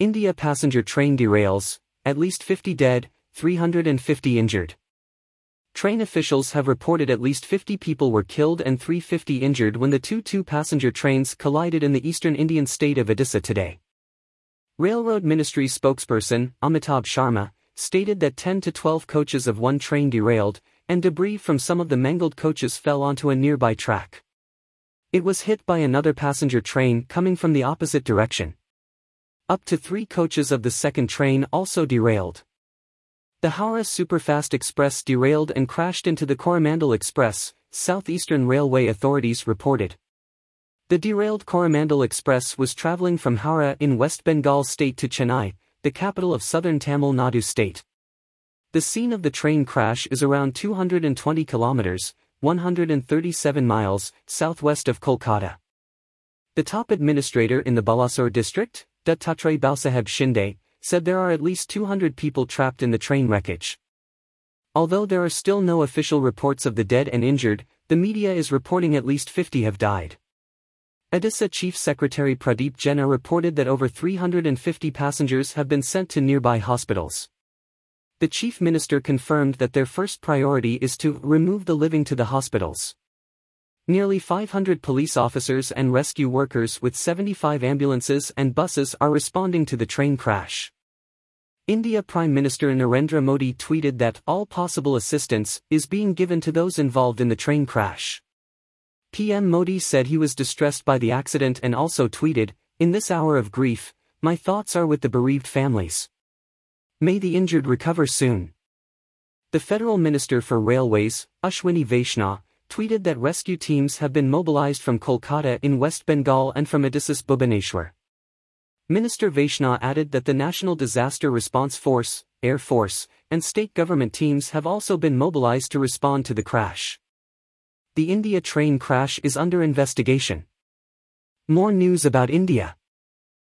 India passenger train derails, at least 50 dead, 350 injured. Train officials have reported at least 50 people were killed and 350 injured when the two two-passenger trains collided in the eastern Indian state of Odisha today. Railroad Ministry spokesperson, Amitabh Sharma, stated that 10 to 12 coaches of one train derailed, and debris from some of the mangled coaches fell onto a nearby track. It was hit by another passenger train coming from the opposite direction. Up to three coaches of the second train also derailed. The Howrah Superfast Express derailed and crashed into the Coromandel Express, Southeastern Railway authorities reported. The derailed Coromandel Express was traveling from Howrah in West Bengal state to Chennai, the capital of southern Tamil Nadu state. The scene of the train crash is around 220 kilometers, 137 miles, southwest of Kolkata. The top administrator in the Balasore district, Dattatray Balsaheb Shinde, said there are at least 200 people trapped in the train wreckage. Although there are still no official reports of the dead and injured, the media is reporting at least 50 have died. Odisha Chief Secretary Pradeep Jena reported that over 350 passengers have been sent to nearby hospitals. The Chief Minister confirmed that their first priority is to remove the living to the hospitals. Nearly 500 police officers and rescue workers with 75 ambulances and buses are responding to the train crash. India Prime Minister Narendra Modi tweeted that all possible assistance is being given to those involved in the train crash. PM Modi said he was distressed by the accident and also tweeted, In this hour of grief, my thoughts are with the bereaved families. May the injured recover soon. The Federal Minister for Railways, Ashwini Vaishnaw, tweeted that rescue teams have been mobilized from Kolkata in West Bengal and from Odisha's Bhubaneswar. Minister Vaishnaw added that the National Disaster Response Force, Air Force, and state government teams have also been mobilized to respond to the crash. The India train crash is under investigation. More news about India.